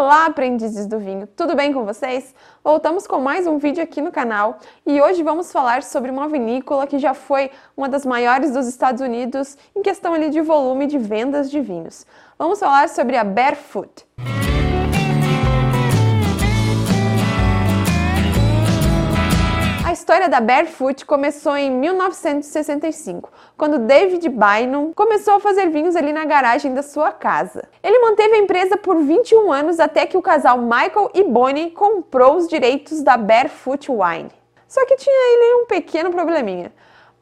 Olá, aprendizes do vinho! Tudo bem com vocês? Voltamos com mais um vídeo aqui no canal e hoje vamos falar sobre uma vinícola que já foi uma das maiores dos Estados Unidos em questão ali de volume de vendas de vinhos. Vamos falar sobre a Barefoot. História da Barefoot começou em 1965, quando David Bynum começou a fazer vinhos ali na garagem da sua casa. Ele manteve a empresa por 21 anos até que o casal Michael e Bonnie comprou os direitos da Barefoot Wine. Só que tinha ele um pequeno probleminha.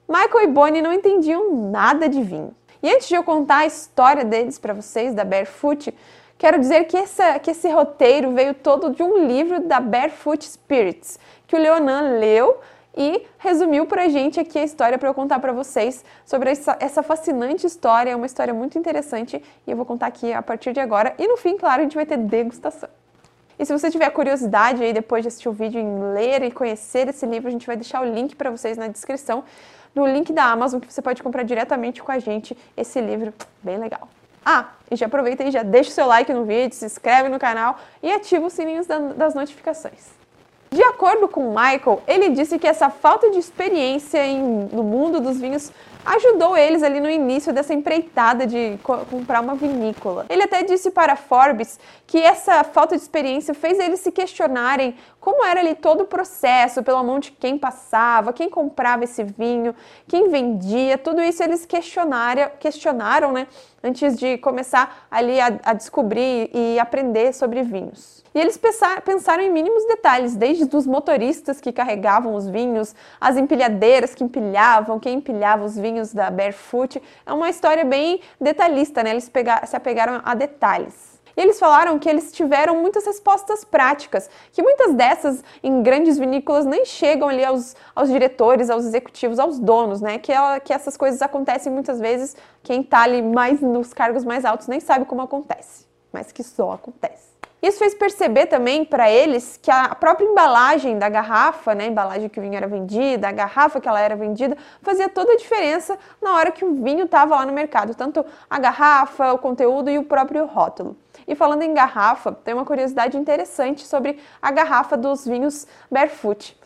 Michael e Bonnie não entendiam nada de vinho. E antes de eu contar a história deles para vocês, da Barefoot, quero dizer que, essa, que esse roteiro veio todo de um livro da Barefoot Spirits, que o Leonan leu e resumiu pra gente aqui a história para eu contar para vocês sobre essa, essa, fascinante história, é uma história muito interessante e eu vou contar aqui a partir de agora. E no fim, claro, a gente vai ter degustação. E se você tiver curiosidade aí depois de assistir o vídeo em ler e conhecer esse livro, a gente vai deixar o link para vocês na descrição do link da Amazon que você pode comprar diretamente com a gente esse livro bem legal. Ah, e já aproveita e já deixa o seu like no vídeo, se inscreve no canal e ativa os sininhos das notificações. De acordo com Michael, ele disse que essa falta de experiência em, no mundo dos vinhos ajudou eles ali no início dessa empreitada de co comprar uma vinícola. Ele até disse para Forbes que essa falta de experiência fez eles se questionarem como era ali todo o processo, pela mão de quem passava, quem comprava esse vinho, quem vendia, tudo isso eles questionaram, questionaram né, antes de começar ali a, a descobrir e aprender sobre vinhos. E eles pensaram em mínimos detalhes, desde os motoristas que carregavam os vinhos, as empilhadeiras que empilhavam, quem empilhava os vinhos da Barefoot. É uma história bem detalhista, né? Eles se apegaram a detalhes. E eles falaram que eles tiveram muitas respostas práticas, que muitas dessas em grandes vinícolas nem chegam ali aos, aos diretores, aos executivos, aos donos, né? Que, ela, que essas coisas acontecem muitas vezes, quem está ali mais nos cargos mais altos nem sabe como acontece, mas que só acontece. Isso fez perceber também para eles que a própria embalagem da garrafa, né, a embalagem que o vinho era vendida, a garrafa que ela era vendida, fazia toda a diferença na hora que o vinho estava lá no mercado, tanto a garrafa, o conteúdo e o próprio rótulo. E falando em garrafa, tem uma curiosidade interessante sobre a garrafa dos vinhos Barefoot.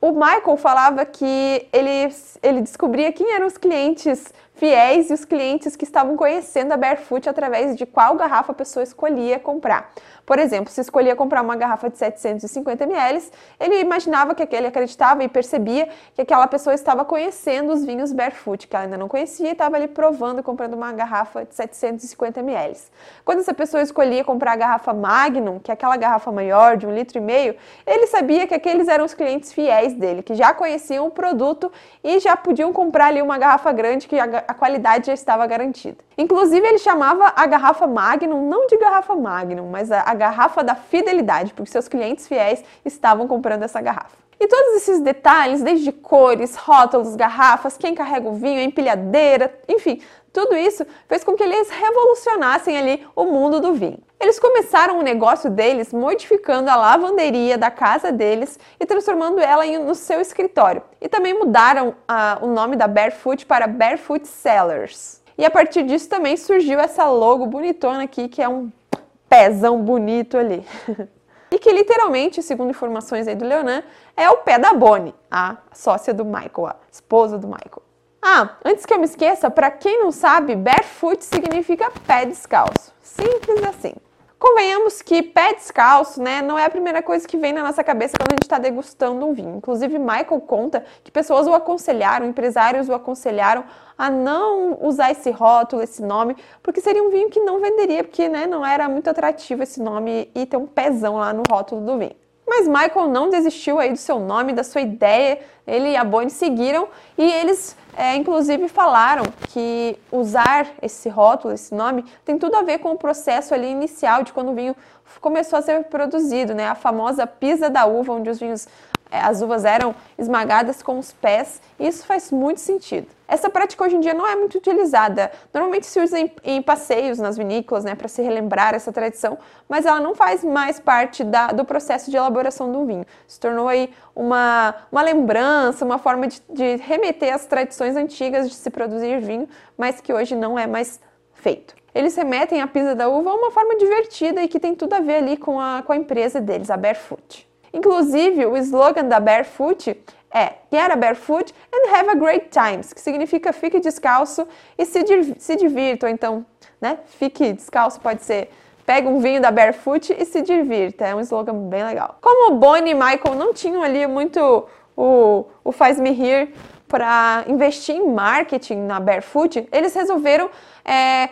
O Michael falava que ele, ele descobria quem eram os clientes fiéis e os clientes que estavam conhecendo a Barefoot através de qual garrafa a pessoa escolhia comprar. Por exemplo, se escolhia comprar uma garrafa de 750 ml, ele imaginava que aquele acreditava e percebia que aquela pessoa estava conhecendo os vinhos Barefoot, que ela ainda não conhecia e estava ali provando comprando uma garrafa de 750 ml. Quando essa pessoa escolhia comprar a garrafa Magnum, que é aquela garrafa maior de um litro e meio, ele sabia que aqueles eram os clientes fiéis dele, que já conheciam o produto e já podiam comprar ali uma garrafa grande que a qualidade já estava garantida. Inclusive, ele chamava a garrafa Magnum não de garrafa Magnum, mas a, a garrafa da fidelidade, porque seus clientes fiéis estavam comprando essa garrafa. E todos esses detalhes, desde cores, rótulos, garrafas, quem carrega o vinho, a empilhadeira, enfim, tudo isso fez com que eles revolucionassem ali o mundo do vinho. Eles começaram o negócio deles modificando a lavanderia da casa deles e transformando ela em, no seu escritório. E também mudaram uh, o nome da Barefoot para Barefoot Sellers. E a partir disso também surgiu essa logo bonitona aqui, que é um pezão bonito ali. e que literalmente, segundo informações aí do Leonan, é o pé da Bonnie, a sócia do Michael, a esposa do Michael. Ah, antes que eu me esqueça, para quem não sabe, barefoot significa pé descalço. Simples assim. Convenhamos que pé descalço, né, não é a primeira coisa que vem na nossa cabeça quando a gente está degustando um vinho. Inclusive, Michael conta que pessoas o aconselharam, empresários o aconselharam a não usar esse rótulo, esse nome, porque seria um vinho que não venderia, porque né, não era muito atrativo esse nome e ter um pezão lá no rótulo do vinho. Mas Michael não desistiu aí do seu nome, da sua ideia. Ele e a Bonnie seguiram e eles, é, inclusive, falaram que usar esse rótulo, esse nome, tem tudo a ver com o processo ali inicial de quando o vinho começou a ser produzido, né? A famosa pisa da uva, onde os vinhos as uvas eram esmagadas com os pés, e isso faz muito sentido. Essa prática hoje em dia não é muito utilizada. Normalmente se usa em, em passeios nas vinícolas, né, para se relembrar essa tradição, mas ela não faz mais parte da, do processo de elaboração do vinho. Se tornou aí uma, uma lembrança, uma forma de, de remeter às tradições antigas de se produzir vinho, mas que hoje não é mais feito. Eles remetem a pisa da uva a uma forma divertida e que tem tudo a ver ali com a, com a empresa deles, a Barefoot. Inclusive, o slogan da Barefoot é Get a Barefoot and Have a Great Times, que significa fique descalço e se, se divirta, ou então, né, fique descalço pode ser pega um vinho da Barefoot e se divirta. É um slogan bem legal. Como Bonnie e Michael não tinham ali muito o, o faz-me rir para investir em marketing na Barefoot, eles resolveram é,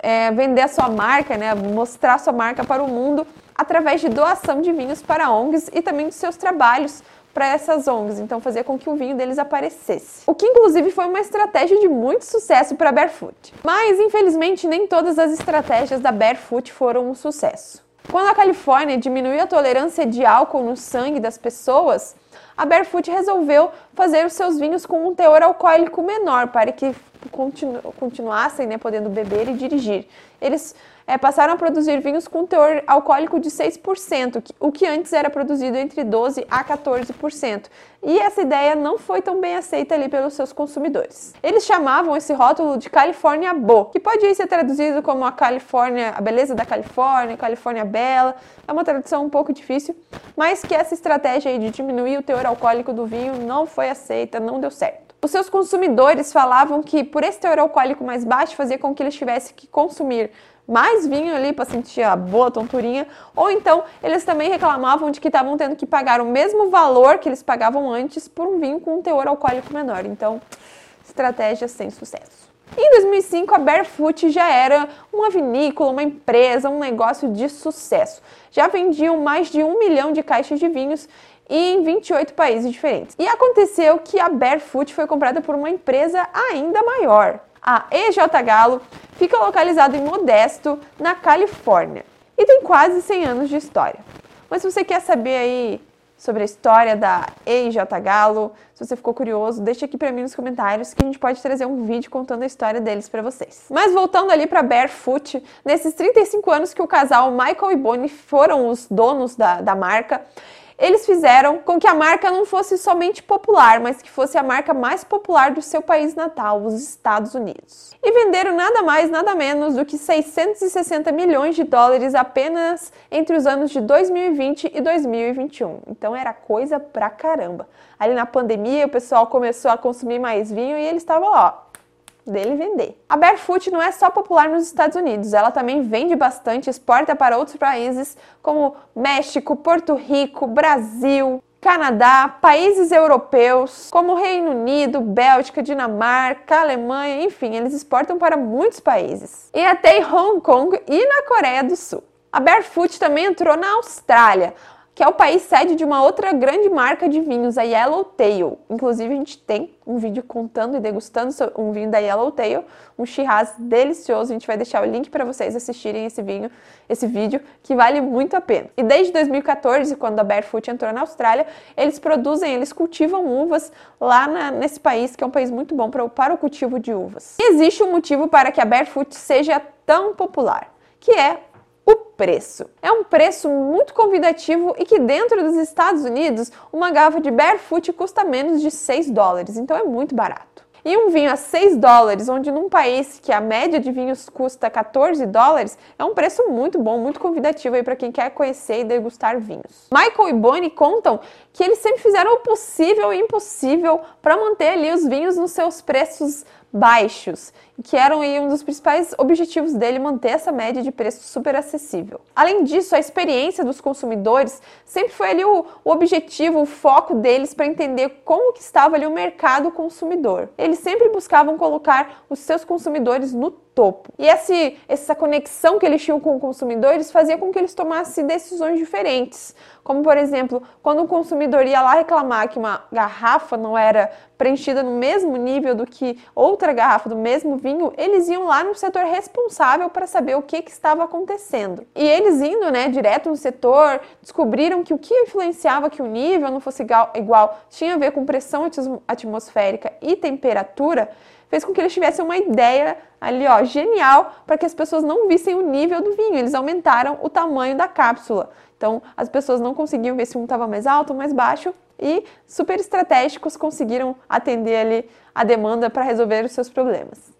é, vender a sua marca, né, mostrar a sua marca para o mundo através de doação de vinhos para ONGs e também dos seus trabalhos para essas ONGs, então fazer com que o vinho deles aparecesse. O que inclusive foi uma estratégia de muito sucesso para Barefoot. Mas infelizmente nem todas as estratégias da Barefoot foram um sucesso. Quando a Califórnia diminuiu a tolerância de álcool no sangue das pessoas, a Barefoot resolveu fazer os seus vinhos com um teor alcoólico menor para que continu continuassem né, podendo beber e dirigir. Eles é, passaram a produzir vinhos com teor alcoólico de 6%, o que antes era produzido entre 12% a 14%. E essa ideia não foi tão bem aceita ali pelos seus consumidores. Eles chamavam esse rótulo de California Bo, que pode ser traduzido como a Califórnia, a beleza da Califórnia, Califórnia Bela. É uma tradução um pouco difícil, mas que essa estratégia de diminuir o teor alcoólico do vinho não foi aceita, não deu certo. Os seus consumidores falavam que, por esse teor alcoólico mais baixo, fazia com que eles tivessem que consumir mais vinho ali para sentir a boa tonturinha, ou então eles também reclamavam de que estavam tendo que pagar o mesmo valor que eles pagavam antes por um vinho com um teor alcoólico menor. Então, estratégia sem sucesso. Em 2005, a Barefoot já era uma vinícola, uma empresa, um negócio de sucesso. Já vendiam mais de um milhão de caixas de vinhos em 28 países diferentes. E aconteceu que a Barefoot foi comprada por uma empresa ainda maior. A EJ Galo fica localizada em Modesto, na Califórnia, e tem quase 100 anos de história. Mas se você quer saber aí sobre a história da EJ Galo, se você ficou curioso, deixa aqui para mim nos comentários que a gente pode trazer um vídeo contando a história deles para vocês. Mas voltando ali para Barefoot, nesses 35 anos que o casal Michael e Bonnie foram os donos da, da marca, eles fizeram com que a marca não fosse somente popular, mas que fosse a marca mais popular do seu país natal, os Estados Unidos. E venderam nada mais, nada menos do que 660 milhões de dólares apenas entre os anos de 2020 e 2021. Então era coisa pra caramba. Ali na pandemia, o pessoal começou a consumir mais vinho e eles estavam lá, ó, dele vender. A Barefoot não é só popular nos Estados Unidos, ela também vende bastante, exporta para outros países como México, Porto Rico, Brasil, Canadá, países europeus, como Reino Unido, Bélgica, Dinamarca, Alemanha, enfim, eles exportam para muitos países. E até em Hong Kong e na Coreia do Sul. A Barefoot também entrou na Austrália, que é o país sede de uma outra grande marca de vinhos, a Yellowtail. Inclusive, a gente tem um vídeo contando e degustando um vinho da Yellowtail, um Shiraz delicioso. A gente vai deixar o link para vocês assistirem esse vinho, esse vídeo, que vale muito a pena. E desde 2014, quando a Barefoot entrou na Austrália, eles produzem, eles cultivam uvas lá na, nesse país, que é um país muito bom para, para o cultivo de uvas. E existe um motivo para que a Barefoot seja tão popular, que é o preço. É um preço muito convidativo e que dentro dos Estados Unidos, uma garrafa de Barefoot custa menos de 6 dólares, então é muito barato. E um vinho a 6 dólares, onde num país que a média de vinhos custa 14 dólares, é um preço muito bom, muito convidativo aí para quem quer conhecer e degustar vinhos. Michael e Bonnie contam que eles sempre fizeram o possível e impossível para manter ali os vinhos nos seus preços baixos, que eram um dos principais objetivos dele manter essa média de preço super acessível. Além disso, a experiência dos consumidores sempre foi ali o, o objetivo, o foco deles para entender como que estava ali o mercado consumidor. Eles sempre buscavam colocar os seus consumidores no topo. E esse, essa conexão que eles tinham com o consumidor, eles fazia com que eles tomassem decisões diferentes. Como, por exemplo, quando o consumidor ia lá reclamar que uma garrafa não era preenchida no mesmo nível do que outra garrafa do mesmo vinho, eles iam lá no setor responsável para saber o que, que estava acontecendo. E eles indo, né, direto no setor, descobriram que o que influenciava que o nível não fosse igual, igual tinha a ver com pressão atmosférica e temperatura, fez com que eles tivessem uma ideia ali, ó, genial, para que as pessoas não vissem o nível do vinho. Eles aumentaram o tamanho da cápsula. Então, as pessoas não conseguiam ver se um estava mais alto ou mais baixo e super estratégicos conseguiram atender ali a demanda para resolver os seus problemas.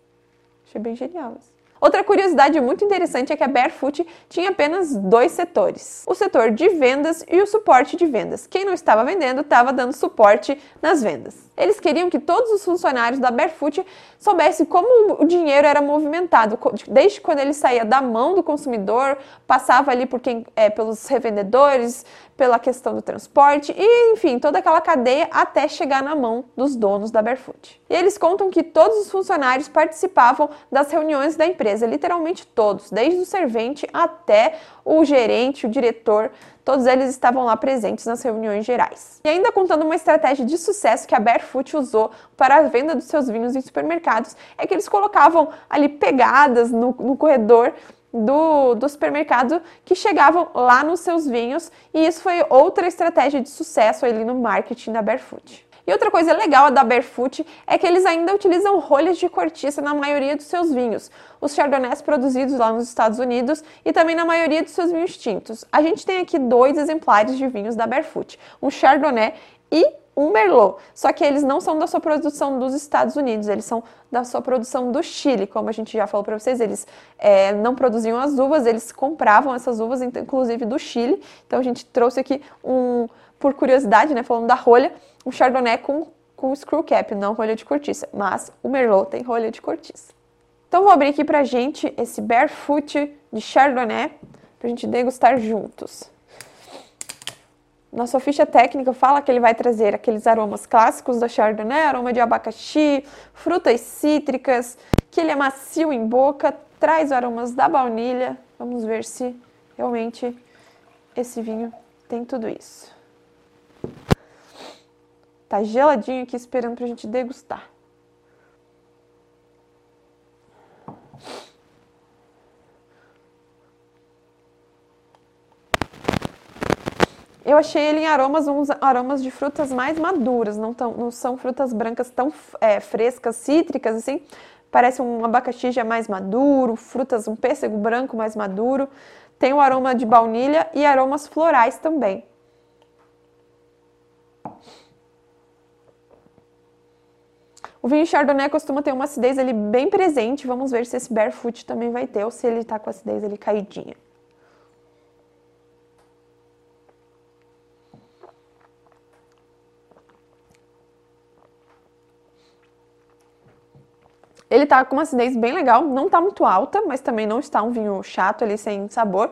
Achei bem genial isso. Outra curiosidade muito interessante é que a Barefoot tinha apenas dois setores: o setor de vendas e o suporte de vendas. Quem não estava vendendo estava dando suporte nas vendas. Eles queriam que todos os funcionários da Barefoot soubessem como o dinheiro era movimentado, desde quando ele saía da mão do consumidor, passava ali por quem, é, pelos revendedores, pela questão do transporte e, enfim, toda aquela cadeia até chegar na mão dos donos da Barefoot. E eles contam que todos os funcionários participavam das reuniões da empresa, literalmente todos, desde o servente até o gerente, o diretor, todos eles estavam lá presentes nas reuniões gerais. E ainda contando uma estratégia de sucesso que a Barefoot usou para a venda dos seus vinhos em supermercados, é que eles colocavam ali pegadas no, no corredor do, do, supermercado que chegavam lá nos seus vinhos, e isso foi outra estratégia de sucesso ali no marketing da Barefoot. E outra coisa legal da Barefoot é que eles ainda utilizam rolhas de cortiça na maioria dos seus vinhos, os chardonnays produzidos lá nos Estados Unidos e também na maioria dos seus vinhos tintos. A gente tem aqui dois exemplares de vinhos da Barefoot, um chardonnay e um merlot. Só que eles não são da sua produção dos Estados Unidos, eles são da sua produção do Chile, como a gente já falou para vocês. Eles é, não produziam as uvas, eles compravam essas uvas, inclusive do Chile. Então a gente trouxe aqui um, por curiosidade, né, falando da rolha, um Chardonnay com, com screw cap, não rolha de cortiça, mas o Merlot tem rolha de cortiça. Então vou abrir aqui pra gente esse Barefoot de Chardonnay, pra gente degustar juntos. Nossa ficha técnica fala que ele vai trazer aqueles aromas clássicos da Chardonnay, aroma de abacaxi, frutas cítricas, que ele é macio em boca, traz aromas da baunilha. Vamos ver se realmente esse vinho tem tudo isso. Tá geladinho aqui esperando pra gente degustar. Eu achei ele em aromas, uns aromas de frutas mais maduras, não, tão, não são frutas brancas tão é, frescas, cítricas, assim. Parece um abacaxi já mais maduro, frutas, um pêssego branco mais maduro. Tem o aroma de baunilha e aromas florais também. O vinho Chardonnay costuma ter uma acidez ali bem presente. Vamos ver se esse Barefoot também vai ter ou se ele tá com a acidez ali caidinha. Ele tá com uma acidez bem legal, não tá muito alta, mas também não está um vinho chato ali sem sabor.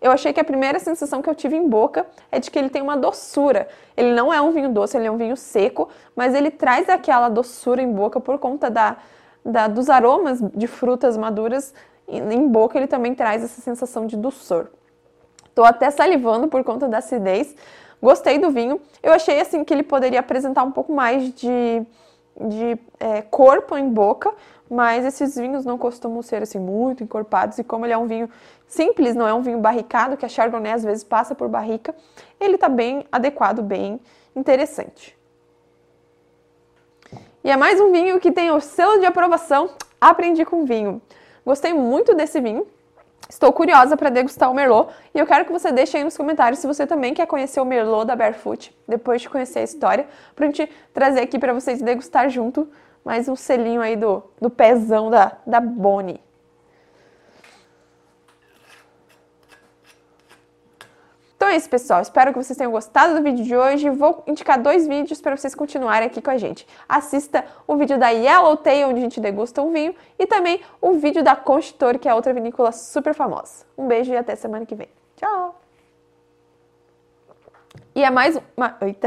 Eu achei que a primeira sensação que eu tive em boca é de que ele tem uma doçura. Ele não é um vinho doce, ele é um vinho seco, mas ele traz aquela doçura em boca por conta da, da dos aromas de frutas maduras. Em boca ele também traz essa sensação de doçor. Tô até salivando por conta da acidez. Gostei do vinho. Eu achei assim que ele poderia apresentar um pouco mais de, de é, corpo em boca, mas esses vinhos não costumam ser assim muito encorpados e como ele é um vinho simples, não é um vinho barricado, que a Chardonnay às vezes passa por barrica, ele está bem adequado, bem interessante. E é mais um vinho que tem o selo de aprovação Aprendi com Vinho. Gostei muito desse vinho. Estou curiosa para degustar o Merlot e eu quero que você deixe aí nos comentários se você também quer conhecer o Merlot da Barefoot, depois de conhecer a história, para a gente trazer aqui para vocês degustar junto mais um selinho aí do, do pezão da, da Bonnie. Então é isso, pessoal. Espero que vocês tenham gostado do vídeo de hoje. Vou indicar dois vídeos para vocês continuarem aqui com a gente. Assista o vídeo da Yellowtail, onde a gente degusta um vinho, e também o vídeo da Constitor, que é outra vinícola super famosa. Um beijo e até semana que vem. Tchau! E é mais uma... Eita!